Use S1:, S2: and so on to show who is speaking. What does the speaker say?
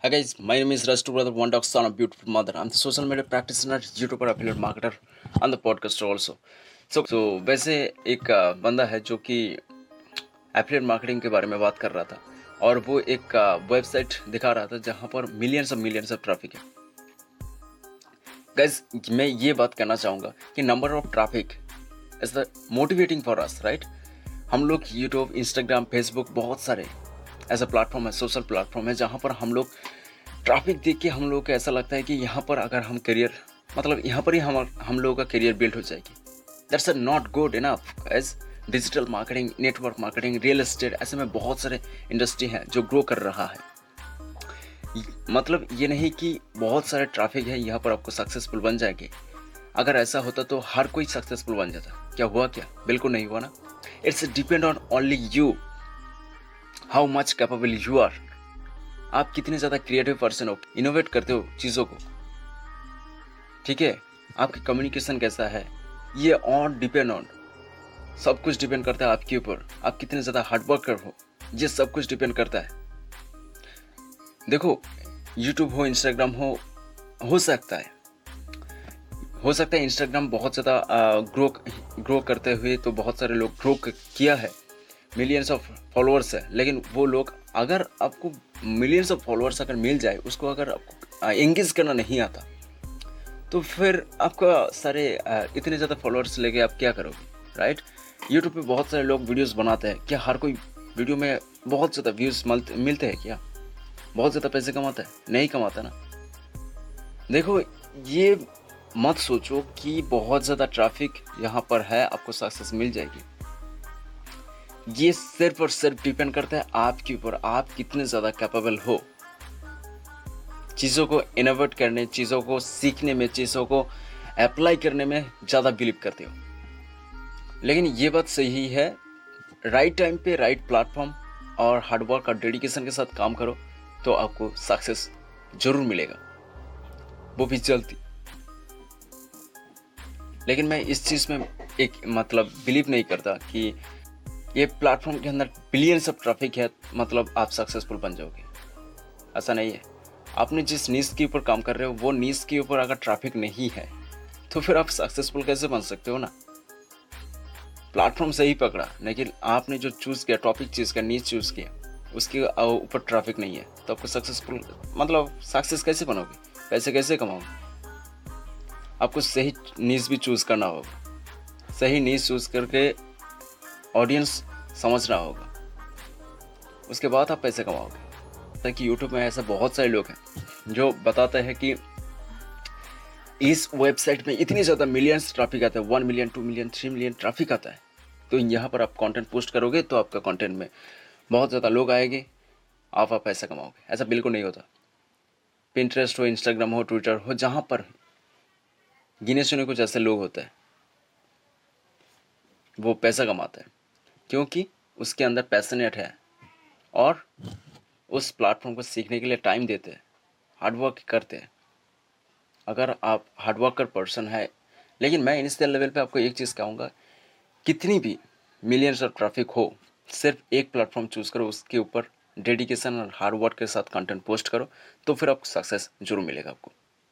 S1: Hi guys, my name is Raj, brother, one dog son of beautiful mother. I'm the social media practitioner, YouTuber, affiliate marketer, and the podcaster also. So, so वैसे एक बंदा है जो कि affiliate marketing के बारे में बात कर रहा था और वो एक वेबसाइट दिखा रहा था जहाँ पर millions of millions of traffic है गाइज़ मैं ये बात करना चाहूँगा कि number of traffic is the motivating for us right हम लोग यूट्यूब इंस्टाग्राम फेसबुक बहुत सारे ऐसा प्लेटफॉर्म है सोशल प्लेटफॉर्म है, जहाँ पर हम लोग ट्रैफ़िक देख के हम लोग को ऐसा लगता है कि यहाँ पर अगर हम करियर मतलब यहाँ पर ही हम हम लोगों का करियर बिल्ड हो जाएगी। That's a not good enough as digital marketing network marketing real estate ऐसे में बहुत सारे इंडस्ट्री हैं जो ग्रो कर रहा है। मतलब ये नहीं कि बहुत सारे ट्रैफ़िक है, यहाँ पर आपको सक्सेसफुल बन जाएँगे। अगर ऐसा होता तो हर कोई सक्सेसफुल बन जाता। क्या हुआ क्या? बिल्कुल नहीं हुआ ना। It's depend on only you how much capable you are आप कितने ज़्यादा क्रिएटिव पर्सन हो इनोवेट करते हो चीज़ों को। ठीक है? आपकी कम्युनिकेशन कैसा है? ये ऑन डिपेंड ऑन सब कुछ डिपेंड करता है आपके ऊपर। आप कितने ज़्यादा हार्डवर्कर हो, ये सब कुछ डिपेंड करता है। देखो यूट्यूब हो इंस्टाग्राम हो हो सकता है। हो सकता है इंस्टाग्राम बहुत ज़्यादा ग्रो ग्रो करते हुए तो बहुत सारे लोग ग्रो किया है। मिलियंस ऑफ़ फॉलोअर्स है। लेकिन वो लोग अगर आपको मिलियंस ऑफ़ फॉलोअर्स अगर मिल जाए, उसको अगर आपको एंगेज करना नहीं आता तो फिर आपका सारे इतने ज़्यादा फॉलोअर्स लेके आप क्या करोगे राइट यूट्यूब पे बहुत सारे लोग वीडियोस बनाते हैं। क्या हर कोई वीडियो में बहुत ज़्यादा व्यूज़ मिलते हैं क्या? बहुत ज़्यादा पैसे कमाता है? नहीं कमाता ना। देखो, ये मत सोचो कि बहुत ज़्यादा ट्रैफ़िक यहाँ पर है, आपको सक्सेस मिल जाएगी। ये सिर्फ़ और सिर्फ़ डिपेंड करता है आपके ऊपर, आप कितने ज़्यादा कैपेबल हो। चीज़ों को इनोवेट करने, चीज़ों को सीखने में, चीज़ों को अप्लाई करने में ज़्यादा बिलीव करते हो। लेकिन ये बात सही है राइट टाइम पे राइट प्लेटफॉर्म और हार्डवर्क और डेडिकेशन के साथ काम करो तो आपको सक्सेस ज़रूर मिलेगा। वो भी जल्दी। लेकिन मैं इस चीज़ में एक मतलब बिलीव नहीं करता कि ये प्लेटफॉर्म के अंदर बिलियंस ऑफ़ ट्रैफ़िक है मतलब आप सक्सेसफुल बन जाओगे। ऐसा नहीं है। आपने जिस नीस के ऊपर काम कर रहे हो, वो नीस के ऊपर अगर ट्रैफ़िक नहीं है तो फिर आप सक्सेसफुल कैसे बन सकते हो ना? प्लेटफॉर्म सही पकड़ा, लेकिन आपने जो चूज़ किया टॉपिक चूज़ किया नीच चूज़ किया, उसके ऊपर ट्रैफ़िक नहीं है। तो आपको सक्सेसफुल मतलब सक्सेस कैसे बनोगे? पैसे कैसे कमाओगे? आपको सही नीज भी चूज़ करना होगा। सही नीज चूज़ करके ऑडियंस समझना होगा। उसके बाद आप पैसे कमाओगे। ताकि यूट्यूब में ऐसे बहुत सारे लोग हैं, जो बताते हैं कि इस वेबसाइट में इतनी ज़्यादा मिलियंस ट्रैफ़िक आता है one million two million three million traffic आता है। तो यहाँ पर आप कंटेंट पोस्ट करोगे तो आपका कंटेंट में बहुत ज़्यादा लोग आएँगे, आप आप पैसा कमाओगे। ऐसा बिल्कुल नहीं होता। पिंट्रेस्ट हो इंस्टाग्राम हो ट्विटर हो, जहाँ पर गिने चुने कुछ ऐसे लोग होते हैं, वो पैसा कमाता है। क्योंकि उसके अंदर पैसनेट है और उस प्लेटफॉर्म को सीखने के लिए टाइम देते हैं हार्डवर्क करते हैं। अगर आप हार्डवर्कर पर्सन है, लेकिन मैं इनिशियल लेवल पे आपको एक चीज़ कहूँगा, कितनी भी मिलियंस ऑफ़ ट्रैफ़िक हो, सिर्फ़ एक प्लेटफॉर्म चूज़ करो, उसके ऊपर डेडिकेशन और हार्डवर्क के साथ कंटेंट पोस्ट करो तो फिर आपको सक्सेस ज़रूर मिलेगा आपको।